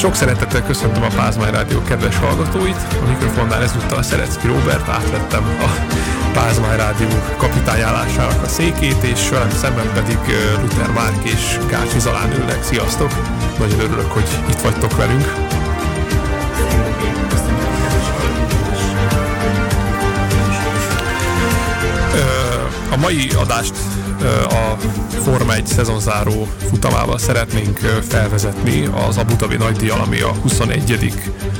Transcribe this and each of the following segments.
Sok szeretettel köszöntöm a Pázmány Rádió kedves hallgatóit. A mikrofonnál ezúttal Szerecki Robert, átvettem a Pázmány Rádió kapitányállásának a székét, és velem szemben pedig Luther Márk és Kácsi Zalán ülnek. Sziasztok! Nagyon örülök, hogy itt vagytok velünk. A mai adást a Forma 1 szezonzáró futamával szeretnénk felvezetni az Abu Dhabi nagydíjal, ami a 21.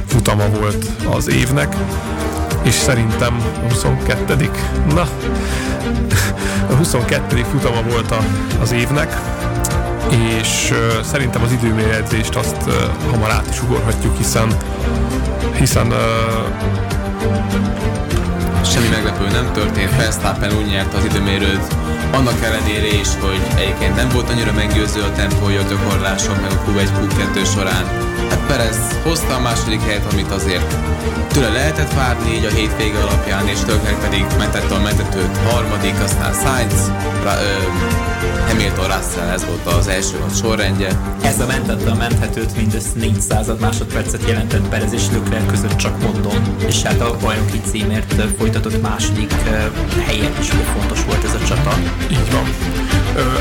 futama volt az évnek, és szerintem a 22. Na, a 22. futama volt a, az évnek, és uh, szerintem az időmérjegyzést azt uh, hamar át is ugorhatjuk, hiszen hiszen uh, semmi meglepő nem történt, Verstappen úgy nyert az időmérőt, annak ellenére is, hogy egyébként nem volt annyira meggyőző a tempója a gyakorlások meg a Q1 Q2 során. Perez hozta a második helyet, amit azért tőle lehetett várni így a hétvége alapján, és Leclerc pedig mentette a mentetőt harmadik, aztán Sainz, ra, ö, Hamilton Russell, ez volt az első a sorrendje. Ez a mentette a menthetőt mindössze 400 másodpercet jelentett Perez és Leclerc között, csak mondom, és hát a bajnoki címért folytatott második helyen is fontos volt ez a csata. Így van.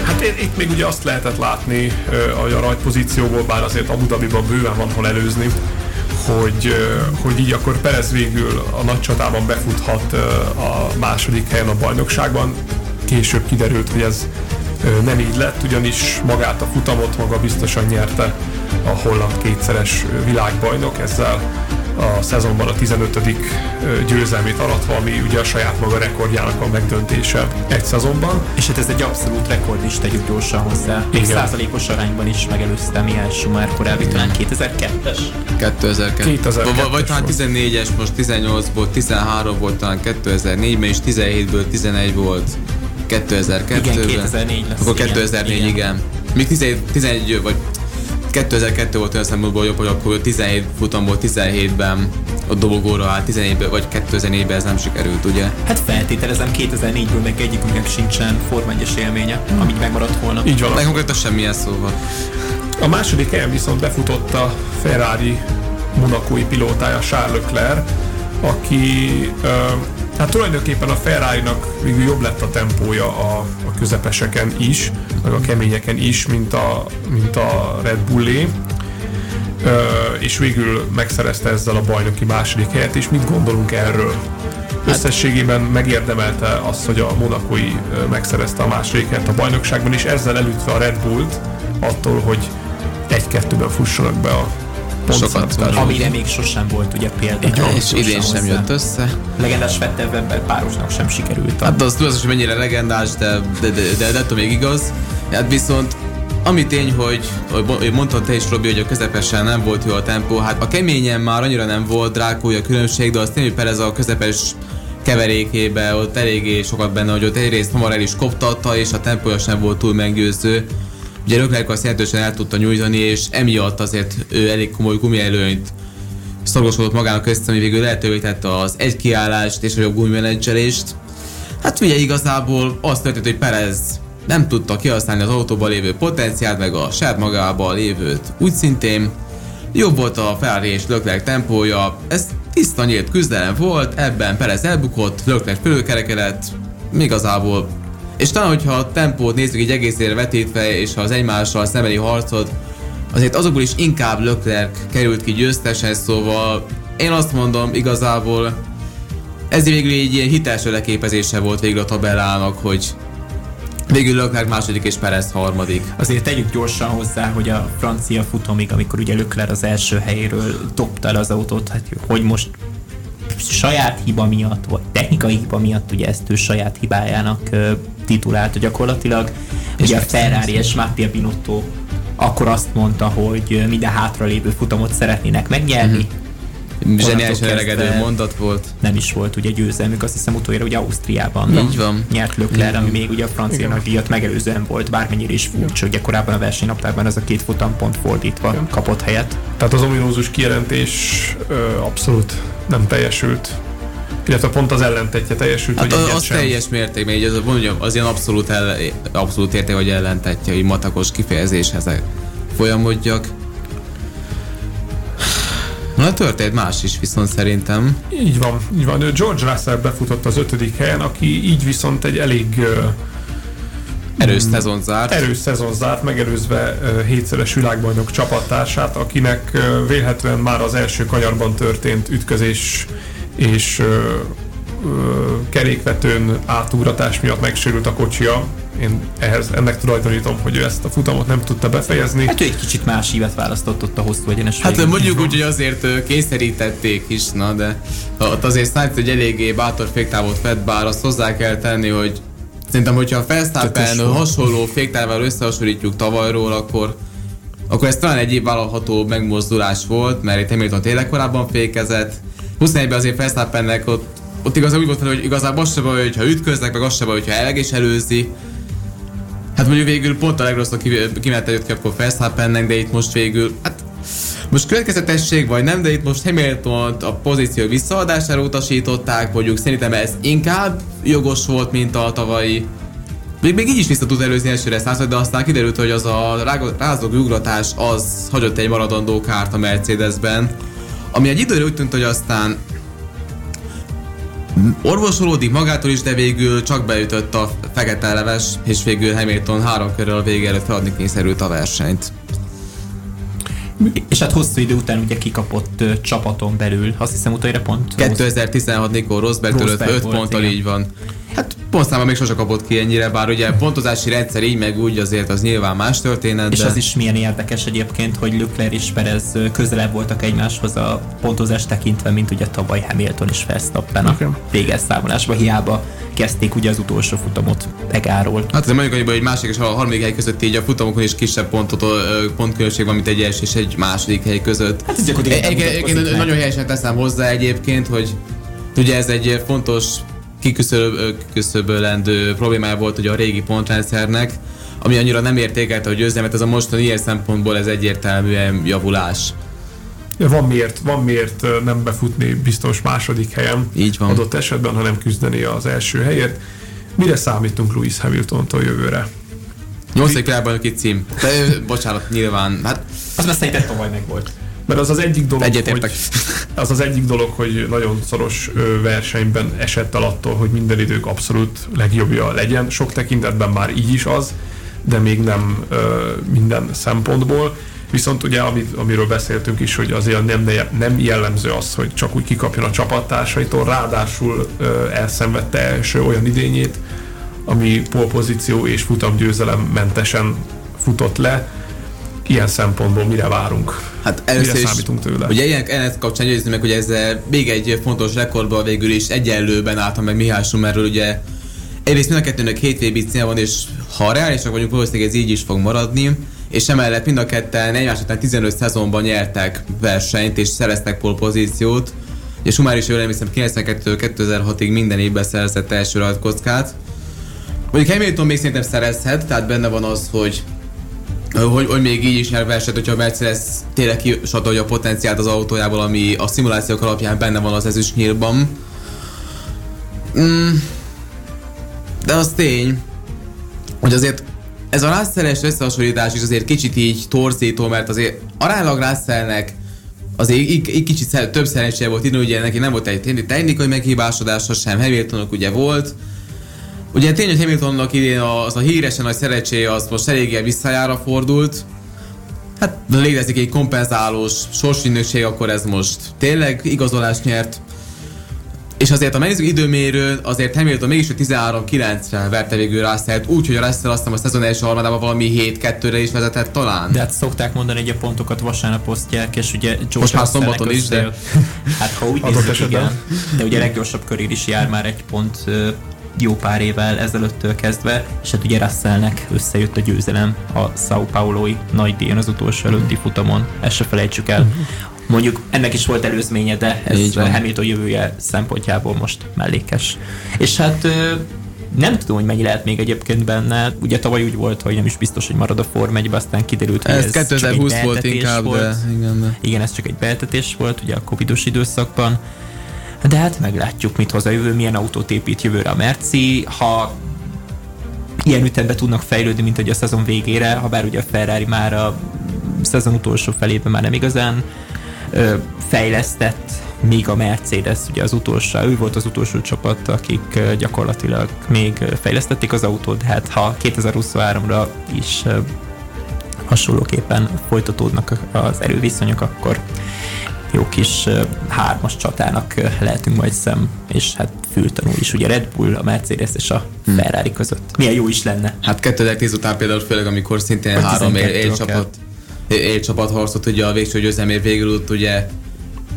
Hát itt még ugye azt lehetett látni a rajtpozícióból, bár azért Abu Dhabiban bőven van hol előzni, hogy, hogy így akkor Perez végül a nagy csatában befuthat a második helyen a bajnokságban. Később kiderült, hogy ez nem így lett, ugyanis magát a futamot maga biztosan nyerte a holland kétszeres világbajnok, ezzel a szezonban a 15. győzelmét aratva, ami ugye a saját maga rekordjának a megdöntése egy szezonban. És hát ez egy abszolút rekord is, tegyük gyorsan hozzá. Még Igen. százalékos arányban is megelőzte Mihály Schumacher korábbi, talán 2002-es? 2002. 2002 vagy, talán 14-es, most 18-ból 13 volt, talán 2004-ben és 17-ből 11 volt 2002-ben. Igen, 2004 lesz. Akkor 2004, igen. igen. Még 11 vagy 2002 volt olyan szempontból jobb, hogy akkor 17 futamból 17-ben a dobogóra állt, 17-ben vagy 2004-ben ez nem sikerült, ugye? Hát feltételezem 2004-ből meg egyikünknek sincsen Forma 1 élménye, hmm. ami megmaradt volna. Így van. Meg semmilyen szóval. A második helyen viszont befutott a Ferrari monakói pilótája Charles Leclerc, aki uh, Hát tulajdonképpen a Ferrari-nak végül jobb lett a tempója a, a közepeseken is, meg a keményeken is, mint a, mint a Red Bullé. Ö, és végül megszerezte ezzel a bajnoki második helyet, és mit gondolunk erről? Összességében megérdemelte azt, hogy a monakói megszerezte a második helyet a bajnokságban, és ezzel elütve a Red Bullt attól, hogy egy-kettőben fussanak be a sokat. Amire még sosem volt ugye példa. Van, és idén sem jött össze. Legendás Vettel párosnak sem sikerült. Hát az tudod, hogy mennyire legendás, de, de, de, de, de, de még igaz. Hát viszont ami tény, hogy, hogy mondtad te is, Robi, hogy a közepesen nem volt jó a tempó, hát a keményen már annyira nem volt drákója különbség, de az tény, hogy Perez a közepes keverékébe ott eléggé sokat benne, hogy ott egyrészt hamar el is koptatta, és a tempója sem volt túl meggyőző. Ugye Leclerc azt jelentősen el tudta nyújtani, és emiatt azért ő elég komoly gumielőnyt szorgosodott magának között, ami végül lehetővé tette az egy kiállást és a jobb gumimenedzselést. Hát ugye igazából azt történt, hogy Perez nem tudta kihasználni az autóban lévő potenciált, meg a saját magában lévőt. Úgy szintén jobb volt a Ferrari és Leclerc tempója, ez tiszta nyílt küzdelem volt, ebben Perez elbukott, Leclerc fölülkerekedett, igazából és talán, hogyha a tempót nézzük egy egészére vetítve, és ha az egymással szembeni harcot, azért azokból is inkább Leclerc került ki győztesen, szóval én azt mondom igazából ez végül egy ilyen hiteles leképezése volt végül a tabellának, hogy Végül Leclerc második és Perez harmadik. Azért tegyük gyorsan hozzá, hogy a francia futamig, amikor ugye Leclerc az első helyéről dobta el az autót, hát hogy most saját hiba miatt, vagy technikai hiba miatt, ugye ezt ő saját hibájának titulált gyakorlatilag. És ugye a Ferrari és Mattia Binotto akkor azt mondta, hogy minden hátralévő futamot szeretnének megnyerni. Mm-hmm. Zseniális elegedő mondat volt. Nem is volt ugye győzelmük, azt hiszem utoljára ugye Ausztriában Így van. nyert Lökler, ami még ugye a francia nagy díjat megelőzően volt, bármennyire is furcsa, ugye korábban a versenynaptárban ez a két pont fordítva Igen. kapott helyet. Tehát az ominózus kijelentés ö, abszolút nem teljesült illetve pont az ellentetje teljesült, hát hogy az, az sem. teljes mértékben, így az, mondjam, az ilyen abszolút, el, abszolút érték, hogy ellentetje, hogy matakos kifejezéshez folyamodjak. Na történt más is viszont szerintem. Így van, így van. George Russell befutott az ötödik helyen, aki így viszont egy elég uh, erős mm, szezon zárt. Erős szezon zárt, megelőzve uh, hétszeres világbajnok csapattársát, akinek uh, vélhetően már az első kanyarban történt ütközés és uh, uh, kerékvetőn átugratás miatt megsérült a kocsia, én ehhez, ennek tulajdonítom, hogy ő ezt a futamot nem tudta befejezni. Hát ő egy kicsit más ívet választott ott a hosszú egyenes Hát mondjuk úgy, hogy azért kényszerítették is, na, de ott azért Sainz egy eléggé bátor féktávot fed, bár azt hozzá kell tenni, hogy szerintem, hogyha a Verstappen hasonló féktávval összehasonlítjuk tavalyról, akkor akkor ez talán egy vállalható megmozdulás volt, mert itt Hamilton tényleg korábban fékezett. 21-ben azért Verstappennek ott, ott igazából úgy volt, hogy igazából az se baj, hogyha ütköznek, meg az se baj, hogyha elegés előzi. Hát mondjuk végül pont a legrosszabb kimenete jött ki akkor Verstappennek, de itt most végül, hát most következetesség vagy nem, de itt most Hamilton a pozíció visszaadására utasították, mondjuk szerintem ez inkább jogos volt, mint a tavalyi. Még, még így is vissza tud előzni elsőre század, de aztán kiderült, hogy az a rázog ugratás az hagyott egy maradandó kárt a Mercedesben, ami egy időre úgy tűnt, hogy aztán orvosolódik magától is, de végül csak beütött a fekete leves, és végül Hamilton három körül a vége előtt feladni kényszerült a versenyt. És hát hosszú idő után ugye kikapott uh, csapaton belül, azt hiszem utoljára pont. 2016 Nico Rosberg tőle 5 ponttal így van. Hát pontszámban még sose kapott ki ennyire, bár ugye pontozási rendszer így meg úgy azért az nyilván más történet. És de... az is milyen érdekes egyébként, hogy Leclerc és Perez közelebb voltak egymáshoz a pontozás tekintve, mint ugye tavaly Hamilton és Verstappen a véges számolásban hiába kezdték ugye az utolsó futamot megáról. Hát ez mondjuk hogy egy másik és a harmadik hely között így a futamokon is kisebb pontot, pontkülönbség van, mint egy első és egy második hely között. Hát ez gyakorlatilag egy, nagyon helyesen teszem hozzá egyébként, hogy ugye ez egy fontos kiküszöbölendő problémája volt ugye a régi pontrendszernek, ami annyira nem értékelte, hogy győzelmet, ez a mostani ilyen szempontból ez egyértelműen javulás. Van miért, van miért nem befutni biztos második helyen Így van. adott esetben, hanem küzdeni az első helyért. Mire számítunk Lewis Hamilton-tól jövőre? Nyolcadik világbajnoki cím. De, bocsánat, nyilván. Hát, az már szerintem tavaly meg volt. Mert az az egyik dolog, hogy, az az egyik dolog, hogy nagyon szoros versenyben esett el attól, hogy minden idők abszolút legjobbja legyen. Sok tekintetben már így is az, de még nem ö, minden szempontból. Viszont ugye, amit, amiről beszéltünk is, hogy azért nem, nem jellemző az, hogy csak úgy kikapjon a csapattársaitól, ráadásul ö, elszenvedte első olyan idényét, ami polpozíció és futamgyőzelem mentesen futott le. Ilyen szempontból mire várunk? Hát először mire is, számítunk tőle? Ugye ilyen ennek kapcsán győzni meg, hogy ez még egy fontos rekordban végül is egyenlőben álltam meg Mihály Schumerről, ugye egyrészt mind a kettőnek hétvégi van, és ha reálisak vagyunk, valószínűleg ez így is fog maradni és emellett mind a ketten egymás után 15 szezonban nyertek versenyt és szereztek polpozíciót. És Sumár is jól emlékszem, 92-2006-ig minden évben szerzett első rajtkockát. Mondjuk Hamilton még szerintem szerezhet, tehát benne van az, hogy hogy, hogy még így is nyer verset, hogyha a Mercedes tényleg kisatolja a potenciált az autójából, ami a szimulációk alapján benne van az ezüstnyílban. Mm. De az tény, hogy azért ez a Russell-es összehasonlítás is azért kicsit így torzító, mert azért aránylag Russellnek azért így, így kicsit több szerencséje volt idő, ugye neki nem volt egy technikai meghibásodása sem, Hamiltonok ugye volt. Ugye tény, hogy Hamiltonnak idén az a híresen nagy szerencséje az most eléggé visszajára fordult. Hát létezik egy kompenzálós sorsindőség, akkor ez most tényleg igazolást nyert. És azért, ha megnézzük időmérő, azért Hamilton mégis 13-9-re verte végül Russell, úgy, hogy a Russell azt hiszem a szezon első harmadában valami 7-2-re is vezetett talán. De hát szokták mondani, hogy a pontokat vasárnap osztják, és ugye George Most már szombaton is, de... Hát ha úgy nézzük, igen. De ugye a leggyorsabb körér is jár már egy pont jó pár évvel ezelőttől kezdve, és hát ugye Russellnek összejött a győzelem a Sao Paulo-i nagy díjon az utolsó előtti futamon, ezt se felejtsük el. Mondjuk ennek is volt előzménye, de ez Hamilton jövője szempontjából most mellékes. És hát nem tudom, hogy mennyi lehet még egyébként benne. Ugye tavaly úgy volt, hogy nem is biztos, hogy marad a Form 1 aztán kiderült, hogy ez, ez 2020 csak egy volt inkább, volt. de igen, de... igen, ez csak egy beeltetés volt, ugye a covidos időszakban. De hát meglátjuk, mit hoz a jövő, milyen autót épít jövőre a Merci. Ha ilyen ütemben tudnak fejlődni, mint hogy a szezon végére, ha bár ugye a Ferrari már a szezon utolsó felében már nem igazán ö, fejlesztett még a Mercedes, ugye az utolsó, ő volt az utolsó csapat, akik gyakorlatilag még fejlesztették az autót, hát ha 2023-ra is hasonlóképpen folytatódnak az erőviszonyok, akkor jó kis hármas csatának lehetünk majd szem, és hát fültanú is, ugye Red Bull, a Mercedes és a hmm. Ferrari között. Milyen jó is lenne. Hát 2010 után például főleg, amikor szintén a három élcsapat élcsapat harcot, ugye a végső győzelmért végül ugye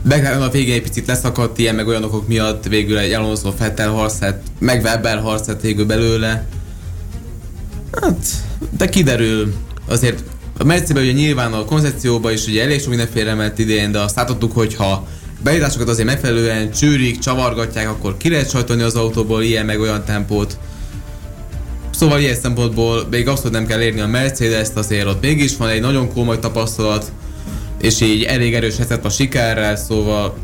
McLaren a végén egy picit leszakadt ilyen, meg olyan okok miatt végül egy Alonso Fettel harcát, meg Webber harcát végül belőle. Hát, de kiderül, azért a mercedes ugye nyilván a koncepcióban is ugye elég sok mindenféle ment idén, de azt látottuk, hogy ha beírásokat azért megfelelően csűrik, csavargatják, akkor ki lehet sajtolni az autóból ilyen meg olyan tempót. Szóval ilyen szempontból még hogy nem kell érni a Mercedes-t, azért ott mégis van egy nagyon komoly tapasztalat, és így elég erős helyzet a sikerrel, szóval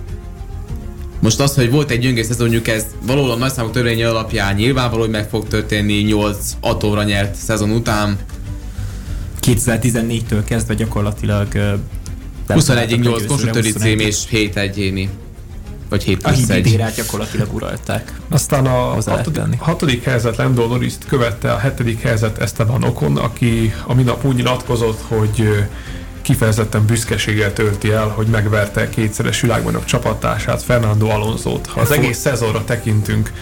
most az, hogy volt egy gyönge szezonjuk, ez valóban nagy számok törvénye alapján nyilvánvaló, hogy meg fog történni 8 atóra nyert szezon után. 2014-től kezdve gyakorlatilag 21 8 konstruktőri cím és 7 egyéni. Vagy 7 A hibridérát gyakorlatilag uralták. Aztán a hatodik, hatodik helyzet Lando norris követte, a hetedik helyzet Esteban Ocon, aki a minap úgy nyilatkozott, hogy kifejezetten büszkeséggel tölti el, hogy megverte kétszeres világbajnok csapattársát, Fernando Alonso-t. Ha az egész szezonra tekintünk,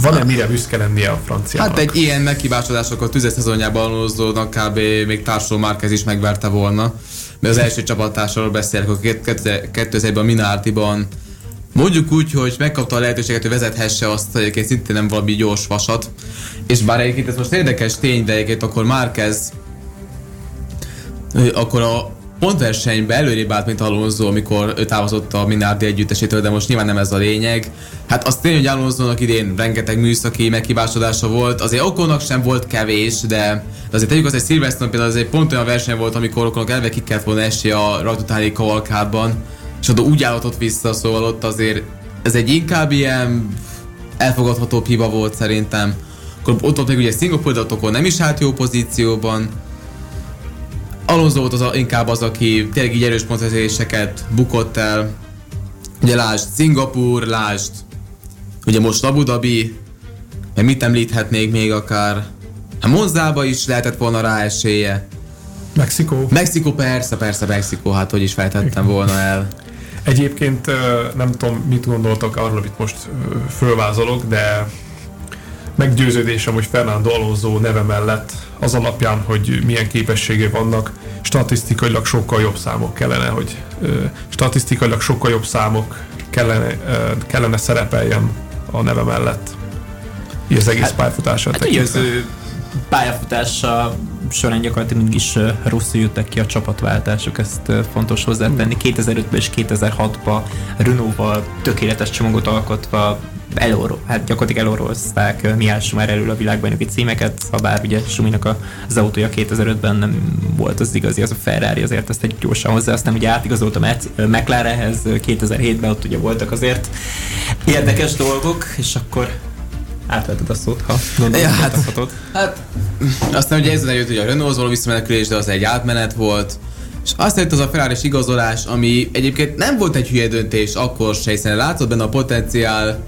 van-e mire büszke lennie a franciának? Hát egy ilyen megkibásodásokat tüzes szezonjában Alonso-nak kb. még társul Márquez is megverte volna. Mert az első csapattársról beszélek, a 2001-ben a Minardiban Mondjuk úgy, hogy megkapta a lehetőséget, hogy vezethesse azt, egyébként szintén nem valami gyors vasat. És bár egyébként ez most érdekes tény, de egyébként akkor Márquez akkor a pontversenybe előrébb állt, mint Alonso, amikor ő távozott a Minardi együttesétől, de most nyilván nem ez a lényeg. Hát azt tényleg, hogy Alonso-nak idén rengeteg műszaki meghibásodása volt, azért Okonnak sem volt kevés, de, azért tegyük azt, hogy Silverstone például az egy pont olyan verseny volt, amikor Okonnak elve ki kellett volna esni a rajtutáni kavalkádban, és oda úgy állhatott vissza, szóval ott azért ez egy inkább ilyen elfogadhatóbb hiba volt szerintem. Akkor ott volt még ugye Singapore, de nem is állt jó pozícióban, Alonso volt az a, inkább az, aki tényleg így erős pontszerzéseket bukott el. Ugye lásd Szingapur, lásd ugye most Abu Dhabi, mert mit említhetnék még akár? Hát Monzába is lehetett volna rá esélye. Mexikó. Mexikó, persze, persze, Mexikó, hát hogy is fejtettem volna el. Egyébként nem tudom, mit gondoltak arról, amit most fölvázolok, de meggyőződésem, hogy Fernando Alonso neve mellett az alapján, hogy milyen képességei vannak, statisztikailag sokkal jobb számok kellene, hogy statisztikailag sokkal jobb számok kellene, kellene szerepeljen a neve mellett. Így az egész hát, pályafutását hát, az ő pályafutása során gyakorlatilag mindig is rosszul jöttek ki a csapatváltások, ezt fontos hozzátenni. 2005-ben és 2006-ban Renault-val tökéletes csomagot alkotva eloró, hát gyakorlatilag elorozták Mihály Schumer elől a világbajnoki címeket, ha bár ugye Suminak az autója 2005-ben nem volt az igazi, az a Ferrari, azért ezt egy gyorsan hozzá, aztán ugye a McLarenhez 2007-ben, ott ugye voltak azért érdekes dolgok, és akkor átvetted a szót, ha gondolod, ja, hát, hát, aztán ugye ezzel jött ugye a Renault-hoz való visszamenekülés, de az egy átmenet volt, és azt jött az a ferrari igazolás, ami egyébként nem volt egy hülye döntés akkor se, hiszen látszott benne a potenciál,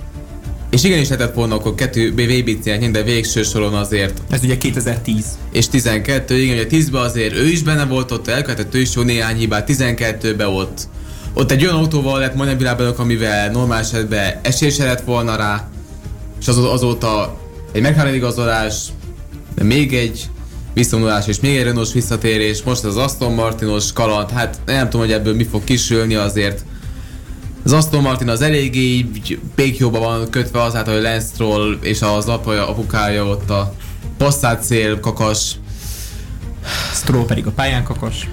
és igenis lehetett volna akkor kettő VB-t de végső soron azért. Ez ugye 2010. És 12, igen, ugye 10-ben azért ő is benne volt ott, elkövetett ő is jó néhány hibát, 12-ben ott. Ott egy olyan autóval lett majdnem világbajnok, amivel normál esetben esély se lett volna rá, és az, azóta egy McLaren igazolás, de még egy visszavonulás és még egy Renault visszatérés, most az Aston Martinos kaland, hát nem tudom, hogy ebből mi fog kisülni azért az Aston Martin az eléggé békjóban van kötve azáltal, hogy Lance Stroll és az apaja, apukája ott a passzát szél kakas. Stroll pedig a pályán kakas.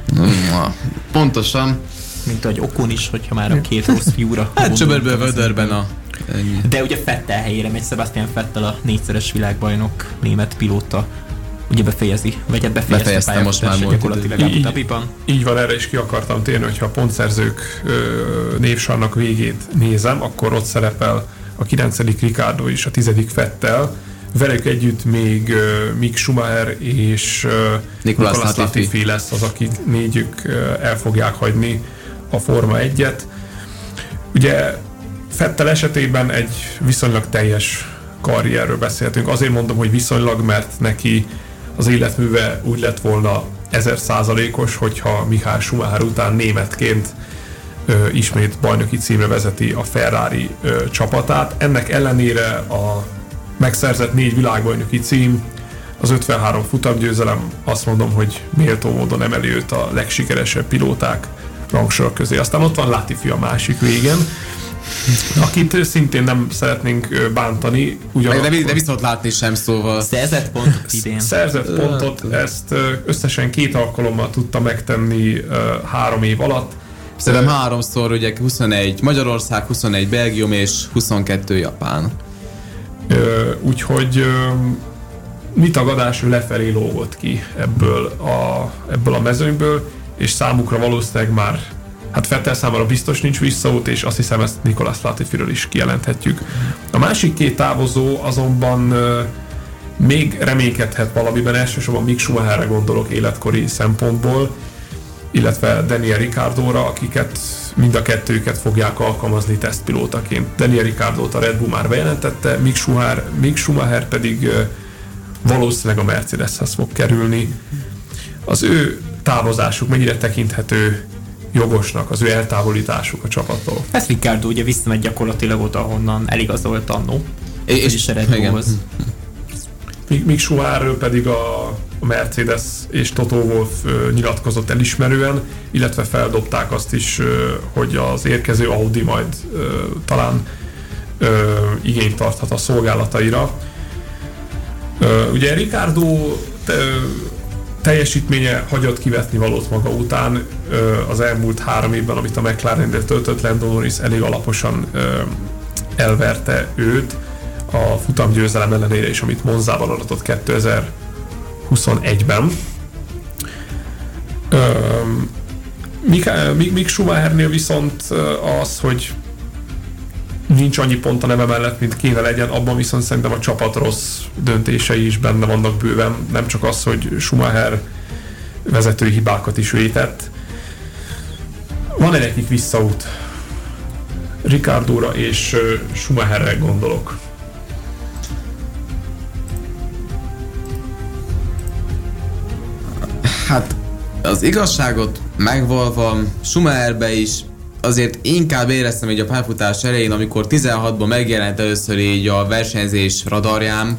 Pontosan. Mint ahogy Okon is, hogyha már a két rossz fiúra. hát csöbörből vödörben a... Ennyi. De ugye Fettel helyére megy Sebastian Fettel a négyszeres világbajnok német pilóta ugye befejezi, vagy hát befejezte, befejezte most már gyakorlatilag Abu Dhabiban. Így van, erre is ki akartam térni, hogyha a pontszerzők ö, névsarnak végét nézem, akkor ott szerepel a 9. Ricardo és a 10. Fettel, velük együtt még uh, Mick Schumacher és uh, Nicolas Latifi lesz az, akik négyük uh, el fogják hagyni a Forma 1-et. Ugye Fettel esetében egy viszonylag teljes karrierről beszéltünk. Azért mondom, hogy viszonylag, mert neki az életműve úgy lett volna ezer százalékos, hogyha Mihály Schumacher után németként ö, ismét bajnoki címre vezeti a Ferrari ö, csapatát. Ennek ellenére a megszerzett négy világbajnoki cím, az 53 futamgyőzelem azt mondom, hogy méltó módon emeli őt a legsikeresebb pilóták rangsor közé. Aztán ott van Latifi a másik végen, akit szintén nem szeretnénk bántani. Ugyanakkor... De, de viszont látni sem szóval. Szerzett pontot idén. Szerzett pontot, ezt összesen két alkalommal tudta megtenni három év alatt. Szerintem háromszor, ugye 21 Magyarország, 21 Belgium és 22 Japán. Úgyhogy mi tagadás, ő lefelé lógott ki ebből a, ebből a mezőnyből, és számukra valószínűleg már hát Fettel számára biztos nincs visszaút, és azt hiszem ezt Nikolas Latifiről is kijelenthetjük. A másik két távozó azonban még reménykedhet valamiben, elsősorban Mick Schumacherre gondolok életkori szempontból, illetve Daniel Ricardóra, akiket mind a kettőket fogják alkalmazni tesztpilótaként. Daniel Ricardót a Red Bull már bejelentette, Mick Schumacher, Mick Schumacher pedig valószínűleg a Mercedeshez fog kerülni. Az ő távozásuk mennyire tekinthető jogosnak, az ő eltávolításuk a csapattól? Ez Ricardo ugye visszamegy gyakorlatilag oda, honnan eligazolt annó. És, és Red míg Schumacherről pedig a, Mercedes és Toto Wolff nyilatkozott elismerően, illetve feldobták azt is, hogy az érkező Audi majd talán igényt tarthat a szolgálataira. Ugye Ricardo teljesítménye hagyott kivetni valót maga után az elmúlt három évben, amit a mclaren töltött, Landon Norris elég alaposan elverte őt a futamgyőzelem ellenére is, amit Monzában adatott 2021-ben. Mik Schumachernél viszont az, hogy nincs annyi pont a neve mellett, mint kéne legyen, abban viszont szerintem a csapat rossz döntései is benne vannak bőven, nem csak az, hogy Schumacher vezetői hibákat is vétett. Van-e nekik visszaút? Ricardóra és Schumacherre gondolok. Hát az igazságot megvalva Schumacherbe is azért inkább éreztem hogy a pályafutás elején, amikor 16-ban megjelent először így a versenyzés radarjám,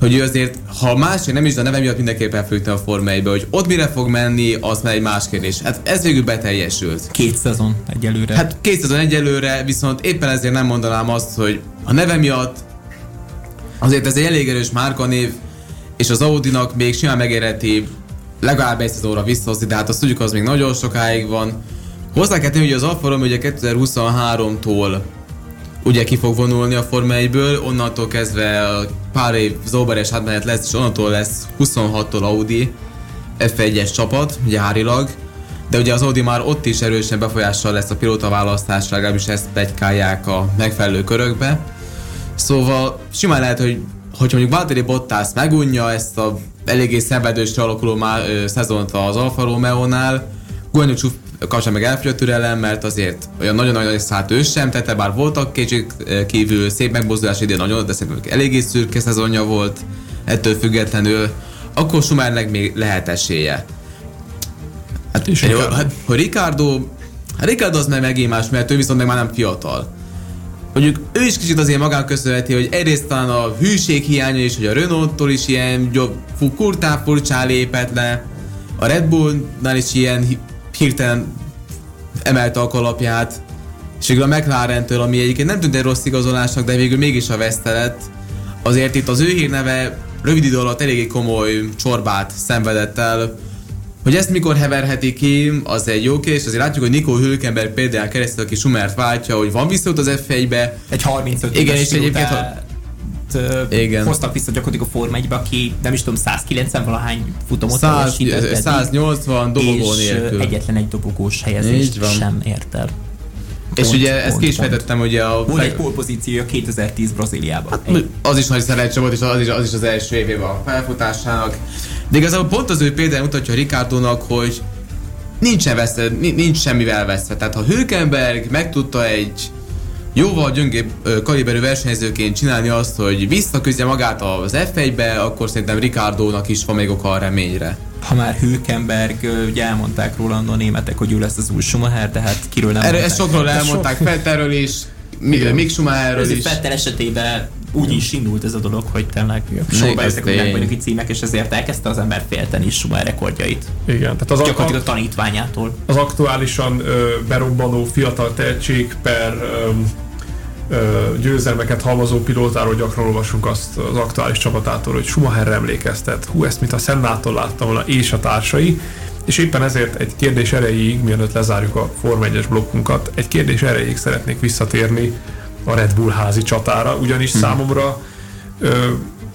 hogy ő azért, ha másik nem is, de a neve miatt mindenképpen elfőtte a Forma 1 hogy ott mire fog menni, az már egy más kérdés. Hát ez végül beteljesült. Két szezon egyelőre. Hát két szezon egyelőre, viszont éppen ezért nem mondanám azt, hogy a neve miatt azért ez egy elég erős márkanév, és az Audinak még simán megérheti legalább egy szezonra visszahozni, de hát azt tudjuk, az még nagyon sokáig van. Hozzá kell tenni, hogy az Alfa Romeo ugye 2023-tól ugye ki fog vonulni a Forma 1-ből, onnantól kezdve pár év zóberes átmenet lesz, és onnantól lesz 26-tól Audi F1-es csapat, gyárilag, de ugye az Audi már ott is erősen befolyással lesz a pilóta választásra, legalábbis ezt pegykálják a megfelelő körökbe. Szóval simán lehet, hogy hogy mondjuk Valtteri Bottas megunja ezt a eléggé szenvedős alakuló má, ö, szezont az Alfa Romeo-nál, kapcsán meg elfogy a türelem, mert azért olyan nagyon-nagyon szállt ő sem tette, bár voltak kétség kívül szép megmozdulás idén nagyon, de szerintem eléggé szürke szezonja volt, ettől függetlenül, akkor Schumernek még lehet esélye. Hát, és jó, hát, hogy Ricardo, hát Ricardo az meg megint más, mert ő viszont meg már nem fiatal. Mondjuk ő is kicsit azért magán köszönheti, hogy egyrészt talán a hűség hiánya is, hogy a Renault-tól is ilyen jobb, kurtán furcsán lépett le, a Red Bullnál is ilyen hirtelen emelte a kalapját, és végül a McLaren-től, ami egyébként nem tűnt egy rossz igazolásnak, de végül mégis a vesztelet, azért itt az ő hírneve rövid idő alatt eléggé komoly csorbát szenvedett el, hogy ezt mikor heverheti ki, az egy jó kérdés. Azért látjuk, hogy Nico Hülkenberg például keresztül, aki Schumert váltja, hogy van visszaút az F1-be. Egy 35 Igen, és egyébként... Ha igen. hoztak vissza gyakorlatilag a Forma 1 aki nem is tudom, 190 valahány futamot 100, 180 dobogó nélkül. egyetlen egy dobogós helyezést sem ért el. És pont, ugye ezt ki is fejtettem, ugye a... Volt egy pole 2010 Brazíliában. Hát, az is nagy szerencse volt, és az is, az is az első évében a felfutásának. De igazából pont az ő például mutatja Ricardónak, hogy nincsen veszve, nincs semmivel veszve. Tehát ha Hülkenberg meg tudta egy jóval gyöngébb kaliberű versenyzőként csinálni azt, hogy visszaküzdje magát az F1-be, akkor szerintem Ricardo-nak is van még oka a reményre. Ha már Hülkenberg, ugye elmondták róla a németek, hogy ő lesz az új Schumacher, de hát kiről nem Erről, Ezt sokról elmondták, sok... Fetterről is, Mick Schumacherről is. Fettel esetében úgy is indult ez a dolog, hogy tényleg sorba jöttek a világbajnoki címek, és ezért elkezdte az ember félteni is Schumacher rekordjait. Igen, tehát az Gyakorlatilag a tanítványától. Az aktuálisan ö, berobbanó fiatal tehetség per ö, győzelmeket halmozó pilótáról gyakran olvasunk azt az aktuális csapatától, hogy Schumacherre emlékeztet, hú, ezt mint a Szennától láttam volna, és a társai, és éppen ezért egy kérdés erejéig, mielőtt lezárjuk a Form 1-es blokkunkat, egy kérdés erejéig szeretnék visszatérni a Red Bull házi csatára, ugyanis hmm. számomra ö,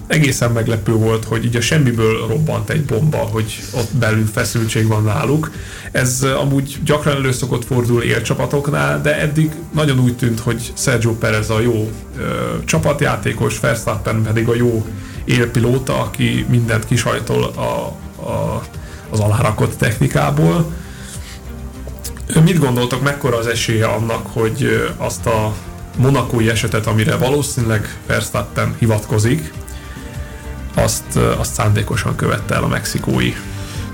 egészen meglepő volt, hogy így a semmiből robbant egy bomba, hogy ott belül feszültség van náluk. Ez amúgy gyakran elő szokott fordul élcsapatoknál, de eddig nagyon úgy tűnt, hogy Sergio Perez a jó ö, csapatjátékos, Verstappen pedig a jó élpilóta, aki mindent kisajtol a, a, az alárakott technikából. Mit gondoltok, mekkora az esélye annak, hogy azt a monakói esetet, amire valószínűleg Verstappen hivatkozik, azt, azt szándékosan követte el a mexikói.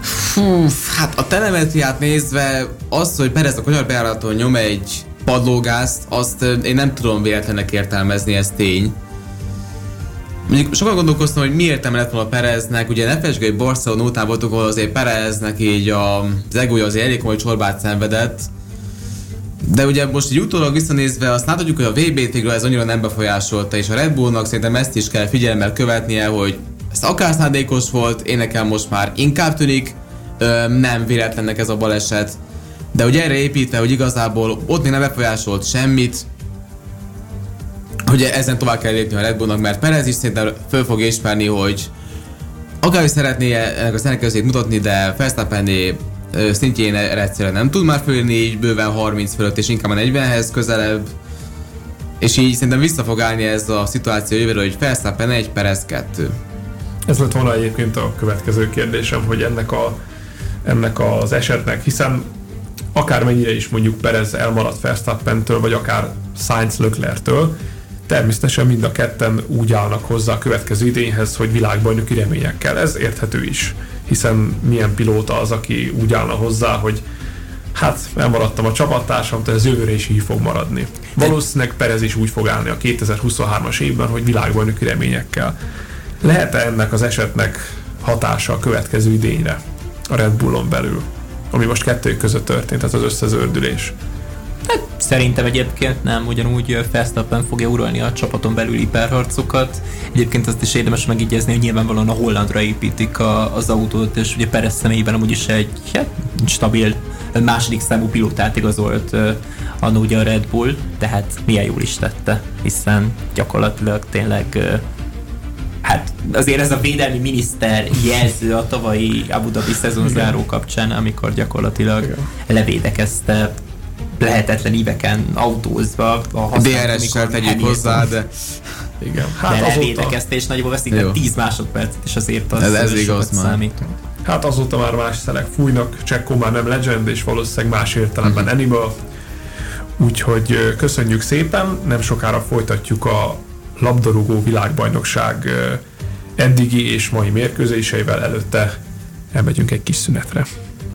Fú, hát a telemetriát nézve az, hogy Perez a konyarbejáraton nyom egy padlógázt, azt én nem tudom véletlenek értelmezni, ez tény. Mondjuk sokan gondolkoztam, hogy mi értelme lett volna Pereznek, ugye ne felejtsük, hogy Barcelona után voltunk, ahol azért Pereznek így a, az egója azért elég komoly csorbát szenvedett, de ugye most így utólag visszanézve azt láthatjuk, hogy a VB-t végül ez annyira nem befolyásolta, és a Red Bullnak szerintem ezt is kell figyelemmel követnie, hogy ez akár szándékos volt, én nekem most már inkább tűnik, nem véletlennek ez a baleset. De ugye erre építve, hogy igazából ott még nem befolyásolt semmit, hogy ezen tovább kell lépni a Red Bullnak, mert Perez is szerintem föl fog ismerni, hogy akár is szeretné ennek a szerkezetét mutatni, de Verstappenné szintjén erre egyszerűen nem tud már fölni, így bőven 30 fölött, és inkább a 40-hez közelebb. És így szerintem vissza fog állni ez a szituáció jövőre, hogy Verstappen 1 Perez 2. Ez lett volna egyébként a következő kérdésem, hogy ennek, a, ennek az esetnek, hiszen akármennyire is mondjuk Perez elmaradt Verstappentől, vagy akár Sainz Leclerc-től, természetesen mind a ketten úgy állnak hozzá a következő idényhez, hogy világbajnoki reményekkel. Ez érthető is, hiszen milyen pilóta az, aki úgy állna hozzá, hogy hát elmaradtam a csapattársam, tehát ez jövőre is így fog maradni. Valószínűleg Perez is úgy fog állni a 2023-as évben, hogy világbajnoki reményekkel. Lehet-e ennek az esetnek hatása a következő idényre a Red Bullon belül, ami most kettő között történt, ez az összezördülés? Hát, szerintem egyébként nem, ugyanúgy Verstappen fogja uralni a csapaton belüli párharcokat. Egyébként azt is érdemes megígézni, hogy nyilvánvalóan a Hollandra építik a, az autót, és ugye Perez személyében amúgy is egy hát, stabil második számú pilótát igazolt annó ugye a Red Bull, tehát milyen jól is tette, hiszen gyakorlatilag tényleg hát azért ez a védelmi miniszter jelző a tavalyi Abu Dhabi szezonzáró kapcsán, amikor gyakorlatilag Igen. levédekezte lehetetlen íveken autózva a DRS-sel tegyük hozzá, de igen. Hát de levédekeztés nagyobb veszik, 10 másodpercet, és azért az ez, ez igaz már. számít. Hát azóta már más szelek fújnak, Csekkó már nem legend, és valószínűleg más értelemben uh-huh. animal. Úgyhogy köszönjük szépen, nem sokára folytatjuk a labdarúgó világbajnokság eddigi és mai mérkőzéseivel előtte elmegyünk egy kis szünetre.